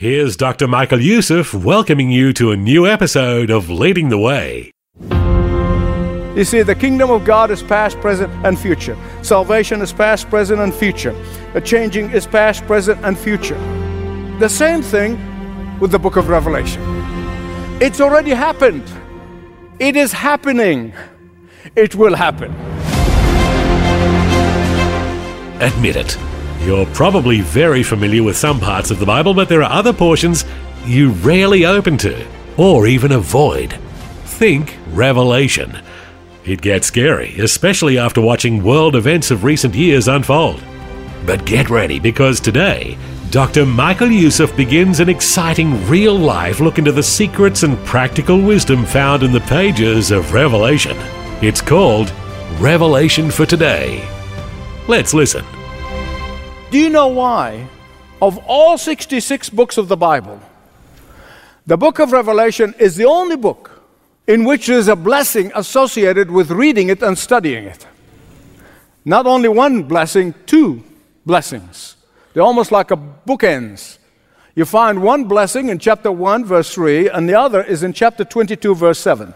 Here's Dr. Michael Youssef welcoming you to a new episode of Leading the Way. You see, the kingdom of God is past, present, and future. Salvation is past, present, and future. The changing is past, present, and future. The same thing with the book of Revelation. It's already happened. It is happening. It will happen. Admit it. You're probably very familiar with some parts of the Bible, but there are other portions you rarely open to, or even avoid. Think Revelation. It gets scary, especially after watching world events of recent years unfold. But get ready because today, Dr. Michael Youssef begins an exciting real life look into the secrets and practical wisdom found in the pages of Revelation. It's called Revelation for Today. Let's listen. Do you know why? Of all 66 books of the Bible, the book of Revelation is the only book in which there is a blessing associated with reading it and studying it. Not only one blessing, two blessings. They're almost like a bookends. You find one blessing in chapter 1, verse 3, and the other is in chapter 22, verse 7.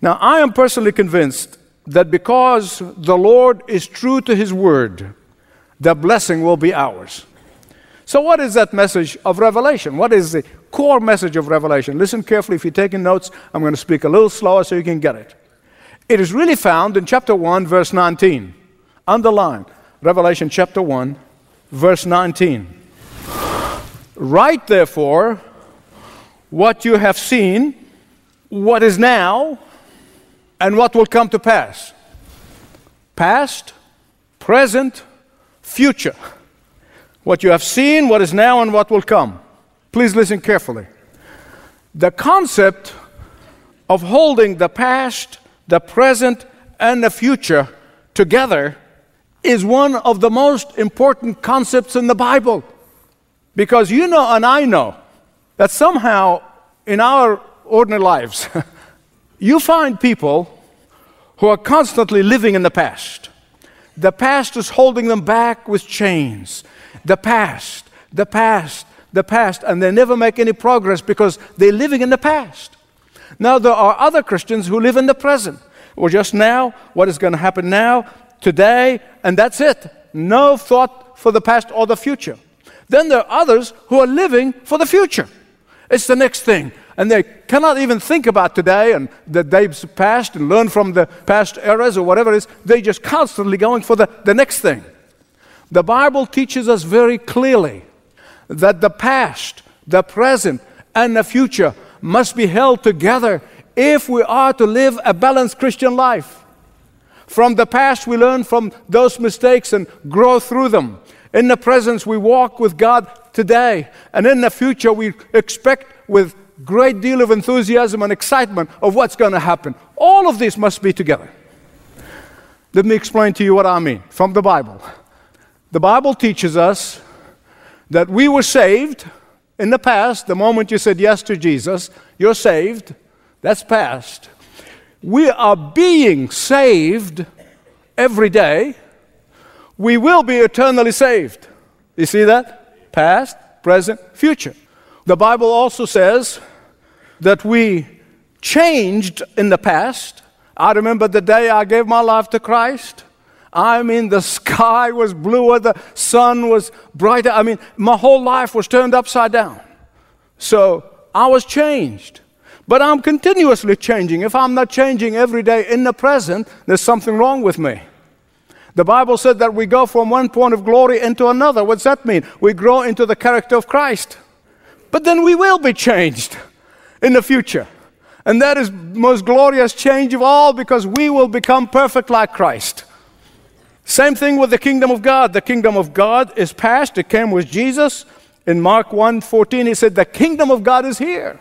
Now, I am personally convinced that because the Lord is true to his word, the blessing will be ours. So, what is that message of Revelation? What is the core message of Revelation? Listen carefully. If you're taking notes, I'm going to speak a little slower so you can get it. It is really found in chapter 1, verse 19. Underline Revelation chapter 1, verse 19. Write, therefore, what you have seen, what is now, and what will come to pass. Past, present, future. What you have seen, what is now, and what will come. Please listen carefully. The concept of holding the past, the present, and the future together is one of the most important concepts in the Bible. Because you know, and I know, that somehow in our ordinary lives, you find people who are constantly living in the past. The past is holding them back with chains. The past, the past, the past, and they never make any progress because they're living in the past. Now, there are other Christians who live in the present. Or just now, what is going to happen now, today, and that's it. No thought for the past or the future. Then there are others who are living for the future. It's the next thing. And they cannot even think about today and the days past and learn from the past eras or whatever it is. They're just constantly going for the, the next thing. The Bible teaches us very clearly that the past, the present, and the future must be held together if we are to live a balanced Christian life. From the past, we learn from those mistakes and grow through them. In the present, we walk with God today. And in the future, we expect with great deal of enthusiasm and excitement of what's going to happen. All of this must be together. Let me explain to you what I mean from the Bible. The Bible teaches us that we were saved in the past, the moment you said yes to Jesus, you're saved. That's past. We are being saved every day. We will be eternally saved. You see that? Past, present, future. The Bible also says that we changed in the past. I remember the day I gave my life to Christ. I mean, the sky was bluer, the sun was brighter. I mean, my whole life was turned upside down. So I was changed. But I'm continuously changing. If I'm not changing every day in the present, there's something wrong with me. The Bible said that we go from one point of glory into another. What's that mean? We grow into the character of Christ. But then we will be changed in the future. And that is most glorious change of all because we will become perfect like Christ. Same thing with the kingdom of God. The kingdom of God is past, it came with Jesus. In Mark 1:14 he said the kingdom of God is here.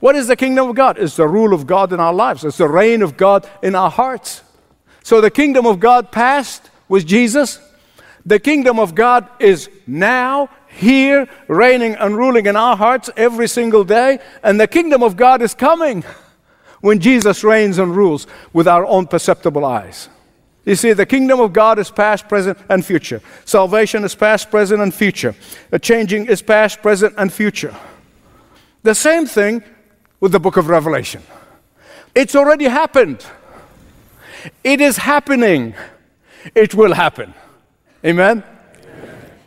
What is the kingdom of God? It's the rule of God in our lives. It's the reign of God in our hearts. So the kingdom of God passed with Jesus. The kingdom of God is now here, reigning and ruling in our hearts every single day. And the kingdom of God is coming when Jesus reigns and rules with our own perceptible eyes. You see, the kingdom of God is past, present, and future. Salvation is past, present, and future. The changing is past, present, and future. The same thing with the book of Revelation. It's already happened. It is happening. It will happen. Amen?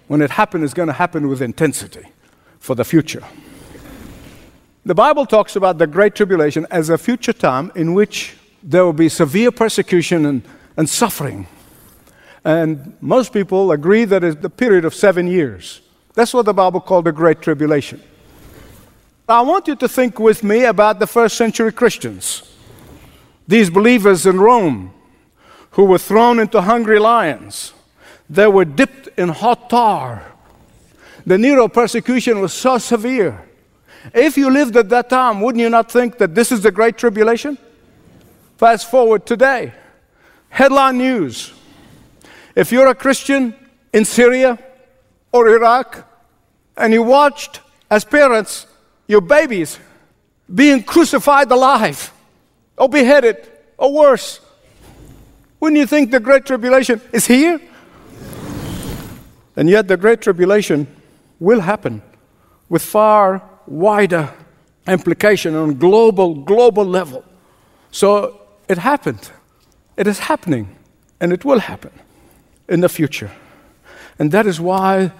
When it happens, it's going to happen with intensity for the future. The Bible talks about the Great Tribulation as a future time in which there will be severe persecution and, and suffering. And most people agree that it's the period of seven years. That's what the Bible called the Great Tribulation. I want you to think with me about the first century Christians. These believers in Rome who were thrown into hungry lions, they were dipped in hot tar. The Nero persecution was so severe. If you lived at that time, wouldn't you not think that this is the Great Tribulation? Fast forward today. Headline news. If you're a Christian in Syria or Iraq and you watched as parents your babies being crucified alive or beheaded or worse. Wouldn't you think the Great Tribulation is here? And yet, the Great Tribulation will happen with far wider implication on global global level. So it happened. It is happening and it will happen in the future. And that is why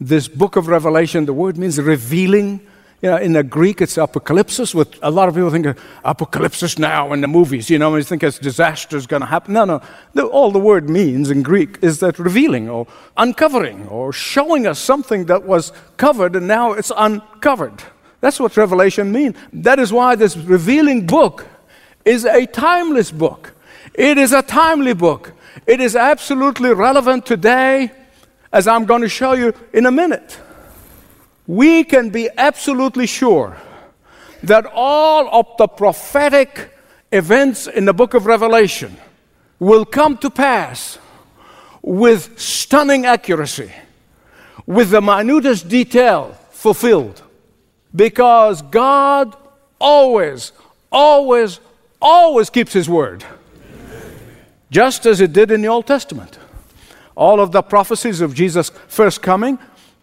this book of Revelation, the word means revealing you know, in the Greek, it's apocalypsis. With a lot of people think of now in the movies. You know, you think it's disaster is going to happen. No, no. The, all the word means in Greek is that revealing or uncovering or showing us something that was covered and now it's uncovered. That's what Revelation means. That is why this revealing book is a timeless book. It is a timely book. It is absolutely relevant today, as I'm going to show you in a minute we can be absolutely sure that all of the prophetic events in the book of Revelation will come to pass with stunning accuracy, with the minutest detail fulfilled, because God always, always, always keeps His word, just as it did in the Old Testament. All of the prophecies of Jesus' first coming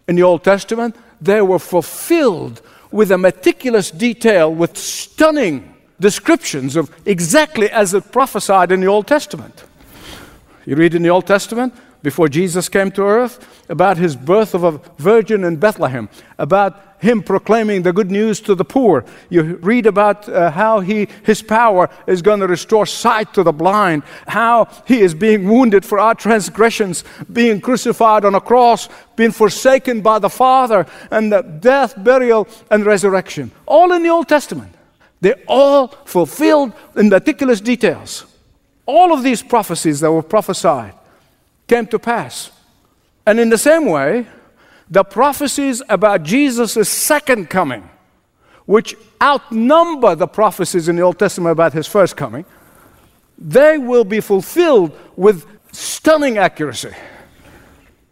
in the Old Testament they were fulfilled with a meticulous detail, with stunning descriptions of exactly as it prophesied in the Old Testament. You read in the Old Testament, before Jesus came to earth, about his birth of a virgin in Bethlehem, about him proclaiming the good news to the poor. You read about uh, how he, his power is going to restore sight to the blind, how he is being wounded for our transgressions, being crucified on a cross, being forsaken by the Father, and the death, burial, and resurrection. All in the Old Testament. They're all fulfilled in meticulous details. All of these prophecies that were prophesied came to pass. And in the same way, the prophecies about Jesus' second coming, which outnumber the prophecies in the Old Testament about his first coming, they will be fulfilled with stunning accuracy.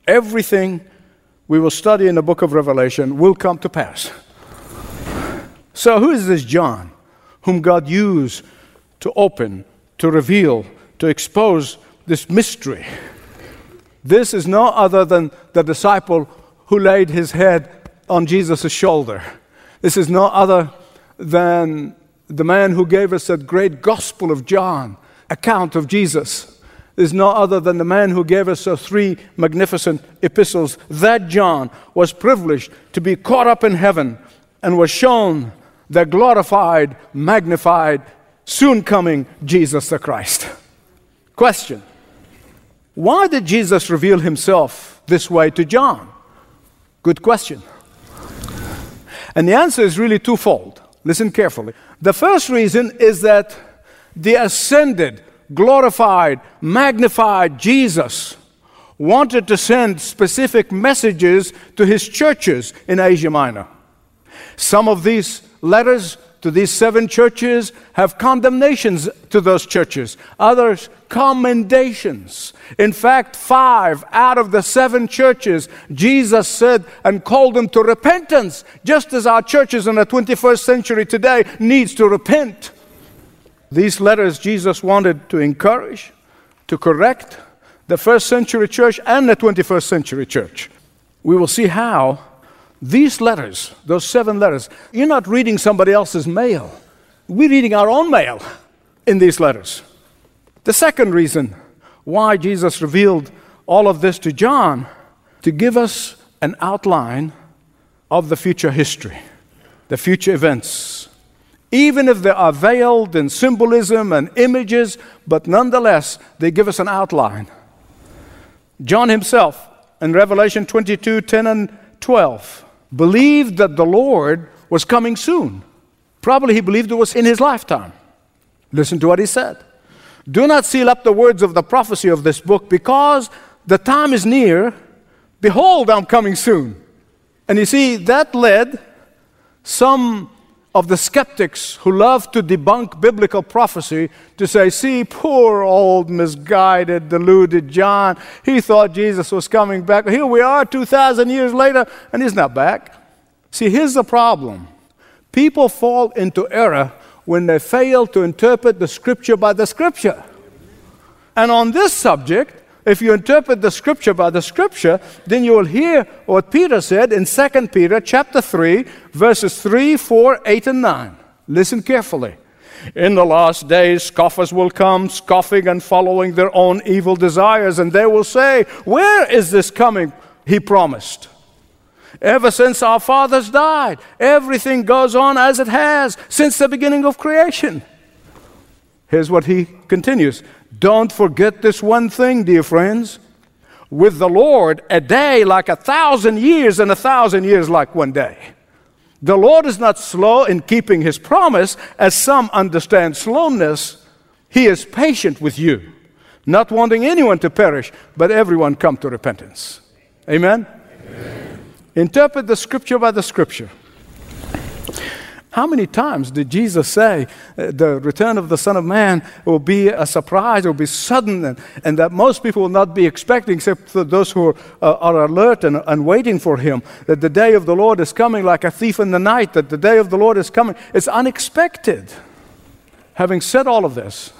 Everything we will study in the book of Revelation will come to pass. So, who is this John whom God used to open, to reveal, to expose this mystery? This is no other than the disciple who laid his head on Jesus' shoulder. This is no other than the man who gave us that great Gospel of John account of Jesus. This is no other than the man who gave us those three magnificent epistles. That John was privileged to be caught up in heaven and was shown the glorified, magnified, soon coming Jesus the Christ. Question Why did Jesus reveal himself this way to John? Good question. And the answer is really twofold. Listen carefully. The first reason is that the ascended, glorified, magnified Jesus wanted to send specific messages to his churches in Asia Minor. Some of these letters to these seven churches have condemnations to those churches, others, commendations. In fact, five out of the seven churches, Jesus said and called them to repentance, just as our churches in the 21st century today needs to repent. These letters Jesus wanted to encourage, to correct the first century church and the 21st century church. We will see how these letters, those seven letters, you're not reading somebody else's mail. We're reading our own mail in these letters. The second reason why Jesus revealed all of this to John to give us an outline of the future history, the future events. Even if they are veiled in symbolism and images, but nonetheless, they give us an outline. John himself in Revelation 22 10 and 12 believed that the Lord was coming soon. Probably he believed it was in his lifetime. Listen to what he said. Do not seal up the words of the prophecy of this book because the time is near. Behold, I'm coming soon. And you see, that led some of the skeptics who love to debunk biblical prophecy to say, see, poor old misguided, deluded John. He thought Jesus was coming back. Here we are 2,000 years later, and he's not back. See, here's the problem people fall into error when they fail to interpret the scripture by the scripture. And on this subject, if you interpret the scripture by the scripture, then you will hear what Peter said in 2 Peter chapter 3, verses 3, 4, 8, and 9. Listen carefully. In the last days, scoffers will come, scoffing and following their own evil desires, and they will say, Where is this coming? He promised. Ever since our fathers died, everything goes on as it has since the beginning of creation. Here's what he continues don't forget this one thing, dear friends. With the Lord, a day like a thousand years, and a thousand years like one day. The Lord is not slow in keeping his promise, as some understand slowness. He is patient with you, not wanting anyone to perish, but everyone come to repentance. Amen? Amen. Interpret the scripture by the scripture. How many times did Jesus say uh, the return of the Son of Man will be a surprise, will be sudden, and, and that most people will not be expecting, except for those who are, uh, are alert and, and waiting for Him? That the day of the Lord is coming like a thief in the night, that the day of the Lord is coming. It's unexpected. Having said all of this,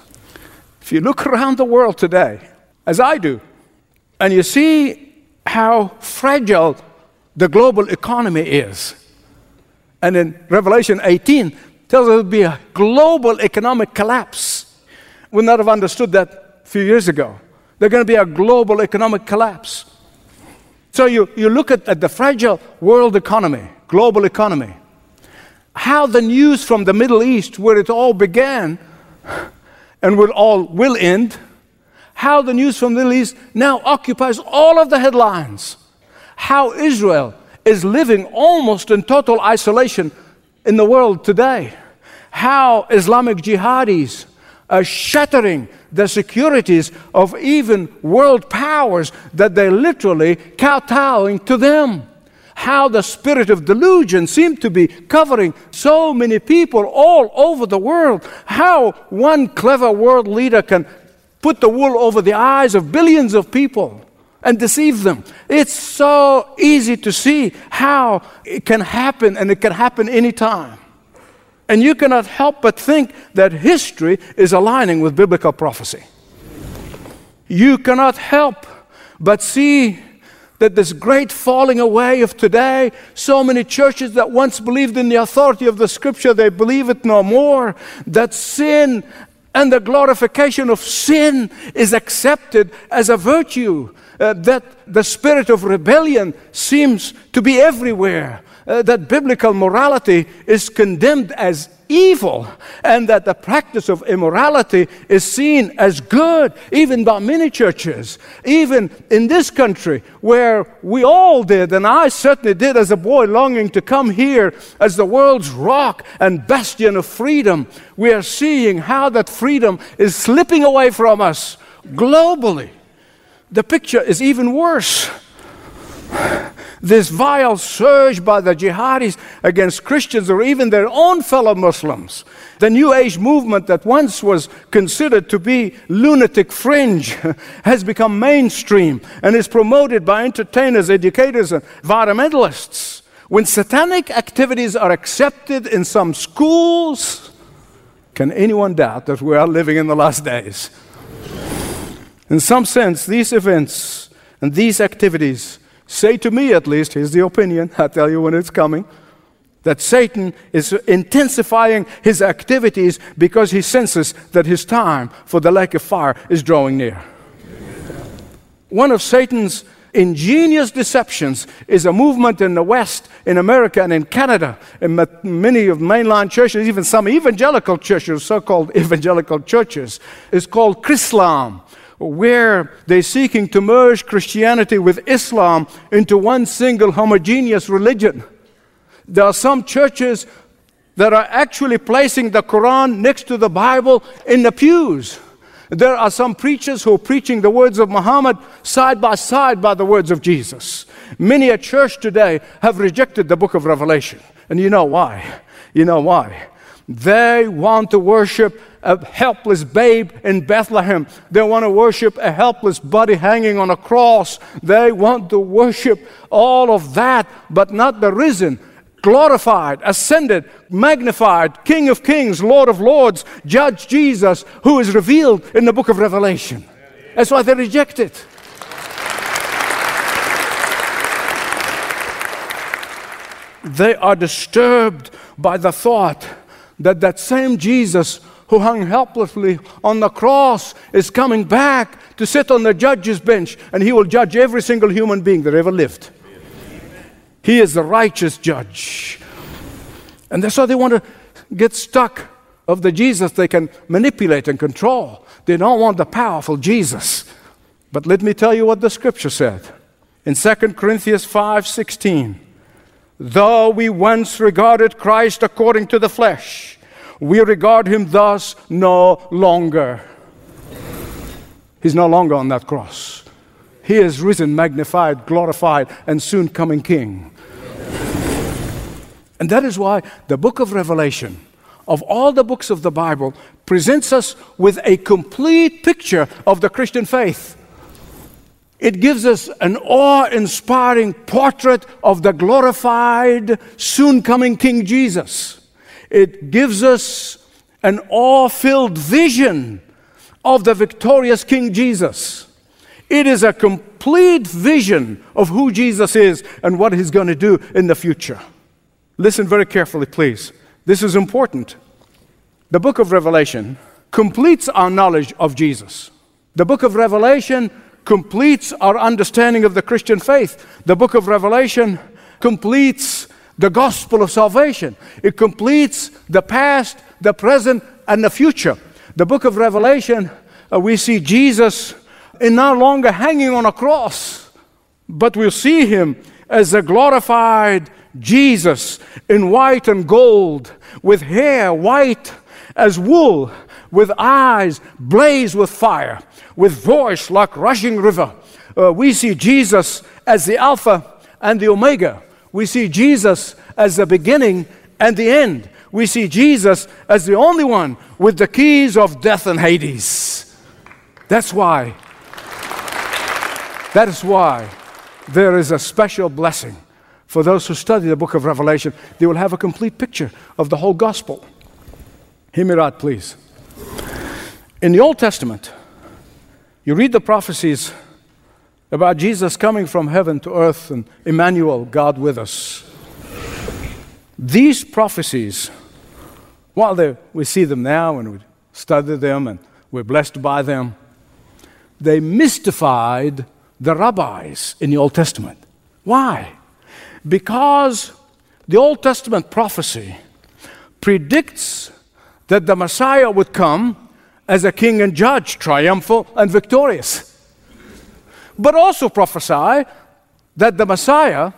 if you look around the world today, as I do, and you see how fragile the global economy is, and in Revelation 18, tells us it will be a global economic collapse. Would not have understood that a few years ago. There's going to be a global economic collapse. So you, you look at, at the fragile world economy, global economy, how the news from the Middle East, where it all began and will all will end, how the news from the Middle East now occupies all of the headlines. How Israel is living almost in total isolation in the world today. How Islamic jihadis are shattering the securities of even world powers that they're literally kowtowing to them. How the spirit of delusion seemed to be covering so many people all over the world. How one clever world leader can put the wool over the eyes of billions of people and deceive them. It's so easy to see how it can happen, and it can happen anytime. And you cannot help but think that history is aligning with biblical prophecy. You cannot help but see that this great falling away of today, so many churches that once believed in the authority of the scripture, they believe it no more. That sin and the glorification of sin is accepted as a virtue uh, that the spirit of rebellion seems to be everywhere, uh, that biblical morality is condemned as evil, and that the practice of immorality is seen as good, even by many churches, even in this country, where we all did, and I certainly did as a boy, longing to come here as the world's rock and bastion of freedom. We are seeing how that freedom is slipping away from us globally. the picture is even worse. This vile surge by the jihadis against Christians or even their own fellow Muslims. The New Age movement that once was considered to be lunatic fringe has become mainstream and is promoted by entertainers, educators, and environmentalists. When satanic activities are accepted in some schools, can anyone doubt that we are living in the last days? In some sense, these events and these activities say to me, at least, here's the opinion, I'll tell you when it's coming, that Satan is intensifying his activities because he senses that his time for the lake of fire is drawing near. One of Satan's ingenious deceptions is a movement in the West, in America, and in Canada, in many of mainline churches, even some evangelical churches, so called evangelical churches, is called Chrislam where they're seeking to merge Christianity with Islam into one single homogeneous religion. There are some churches that are actually placing the Quran next to the Bible in the pews. There are some preachers who are preaching the words of Muhammad side by side by the words of Jesus. Many a church today have rejected the book of Revelation. And you know why? You know why? They want to worship a helpless babe in Bethlehem. They want to worship a helpless body hanging on a cross. They want to worship all of that, but not the risen, glorified, ascended, magnified, King of kings, Lord of lords, Judge Jesus, who is revealed in the book of Revelation. That's why they reject it. They are disturbed by the thought that that same Jesus who hung helplessly on the cross is coming back to sit on the judge's bench and he will judge every single human being that ever lived. He is the righteous judge. And that's why they want to get stuck of the Jesus they can manipulate and control. They don't want the powerful Jesus. But let me tell you what the scripture said. In 2 Corinthians 5:16, though we once regarded Christ according to the flesh, we regard him thus no longer. He's no longer on that cross. He is risen, magnified, glorified, and soon coming King. And that is why the book of Revelation, of all the books of the Bible, presents us with a complete picture of the Christian faith. It gives us an awe inspiring portrait of the glorified, soon coming King Jesus it gives us an awe filled vision of the victorious King Jesus. It is a complete vision of who Jesus is and what he's going to do in the future. Listen very carefully, please. This is important. The book of Revelation completes our knowledge of Jesus. The book of Revelation completes our understanding of the Christian faith. The book of Revelation completes the gospel of salvation. It completes the past, the present, and the future. The book of Revelation, uh, we see Jesus in no longer hanging on a cross, but we'll see him as a glorified Jesus in white and gold, with hair white as wool, with eyes blaze with fire, with voice like rushing river. Uh, we see Jesus as the Alpha and the Omega we see Jesus as the beginning and the end. We see Jesus as the only one with the keys of death and Hades. That's why. That is why there is a special blessing for those who study the book of Revelation. They will have a complete picture of the whole gospel. Hear me right, please. In the Old Testament, you read the prophecies about Jesus coming from heaven to earth and Emmanuel, God with us. These prophecies, while we see them now and we study them and we're blessed by them, they mystified the rabbis in the Old Testament. Why? Because the Old Testament prophecy predicts that the Messiah would come as a king and judge, triumphal and victorious but also prophesy that the Messiah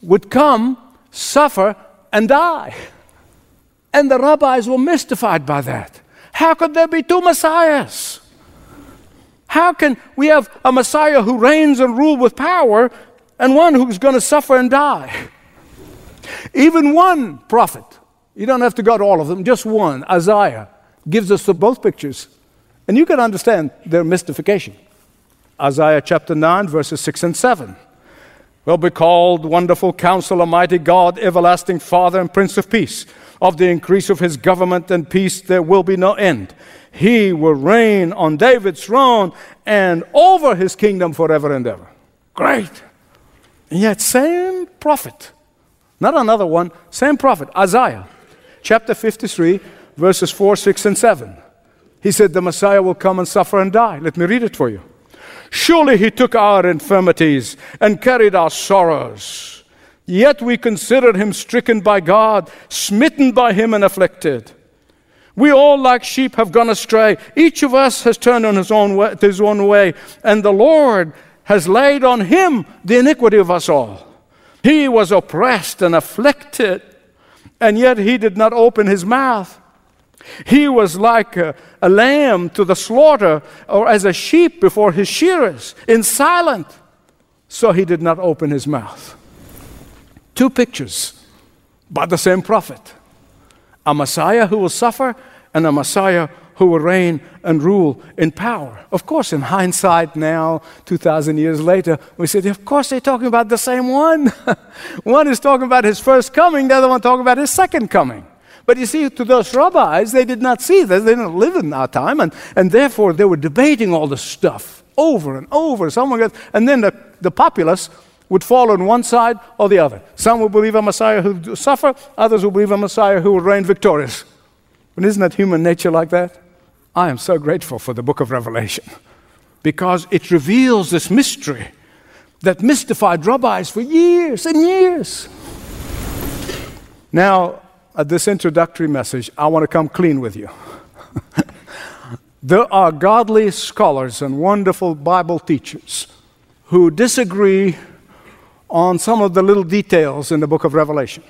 would come, suffer, and die. And the rabbis were mystified by that. How could there be two Messiahs? How can we have a Messiah who reigns and rules with power and one who's going to suffer and die? Even one prophet, you don't have to go to all of them, just one, Isaiah, gives us both pictures. And you can understand their mystification. Isaiah chapter 9, verses 6 and 7 will be called Wonderful Counselor, Mighty God, Everlasting Father, and Prince of Peace. Of the increase of his government and peace there will be no end. He will reign on David's throne and over his kingdom forever and ever. Great. And yet, same prophet, not another one, same prophet, Isaiah, chapter 53, verses 4, 6, and 7. He said, The Messiah will come and suffer and die. Let me read it for you. Surely he took our infirmities and carried our sorrows. Yet we considered him stricken by God, smitten by him, and afflicted. We all, like sheep, have gone astray. Each of us has turned on his own way, his own way, and the Lord has laid on him the iniquity of us all. He was oppressed and afflicted, and yet he did not open his mouth. He was like a, a, lamb to the slaughter, or as a sheep before his shearers, in silent. So he did not open his mouth. Two pictures by the same prophet a Messiah who will suffer, and a Messiah who will reign and rule in power. Of course, in hindsight now, 2,000 years later, we said, of course, they're talking about the same one. one is talking about his first coming, the other one talking about his second coming. But you see, to those rabbis, they did not see this. They didn't live in our time, and, and therefore they were debating all this stuff over and over. Someone got, and then the, the populace would fall on one side or the other. Some would believe a Messiah who would suffer, others would believe a Messiah who would reign victorious. But isn't that human nature like that? I am so grateful for the book of Revelation because it reveals this mystery that mystified rabbis for years and years. Now, at this introductory message, I want to come clean with you. there are godly scholars and wonderful Bible teachers who disagree on some of the little details in the book of Revelation.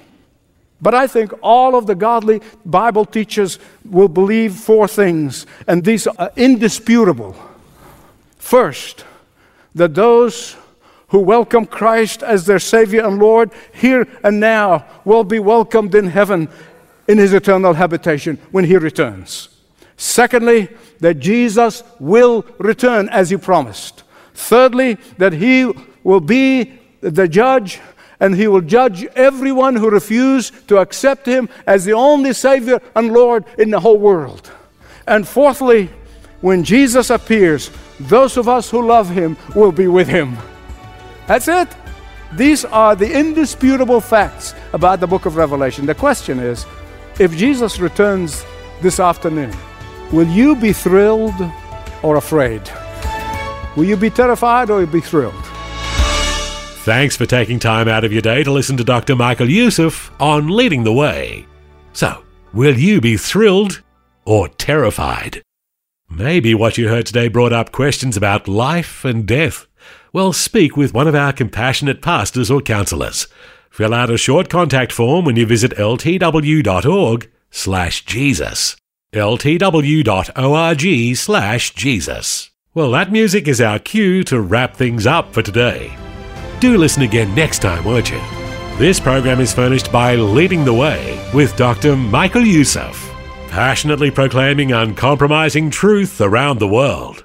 But I think all of the godly Bible teachers will believe four things, and these are indisputable. First, that those who welcome Christ as their Savior and Lord here and now will be welcomed in heaven in His eternal habitation when He returns. Secondly, that Jesus will return as He promised. Thirdly, that He will be the judge and he will judge everyone who refused to accept him as the only Savior and Lord in the whole world. And fourthly, when Jesus appears, those of us who love him will be with him. That's it. These are the indisputable facts about the book of Revelation. The question is if Jesus returns this afternoon, will you be thrilled or afraid? Will you be terrified or be thrilled? Thanks for taking time out of your day to listen to Dr. Michael Youssef on Leading the Way. So, will you be thrilled or terrified? Maybe what you heard today brought up questions about life and death. Well, speak with one of our compassionate pastors or counselors. Fill out a short contact form when you visit ltw.org slash Jesus. ltw.org slash Jesus. Well, that music is our cue to wrap things up for today. Do listen again next time, won't you? This program is furnished by Leading the Way with Dr. Michael Youssef, passionately proclaiming uncompromising truth around the world.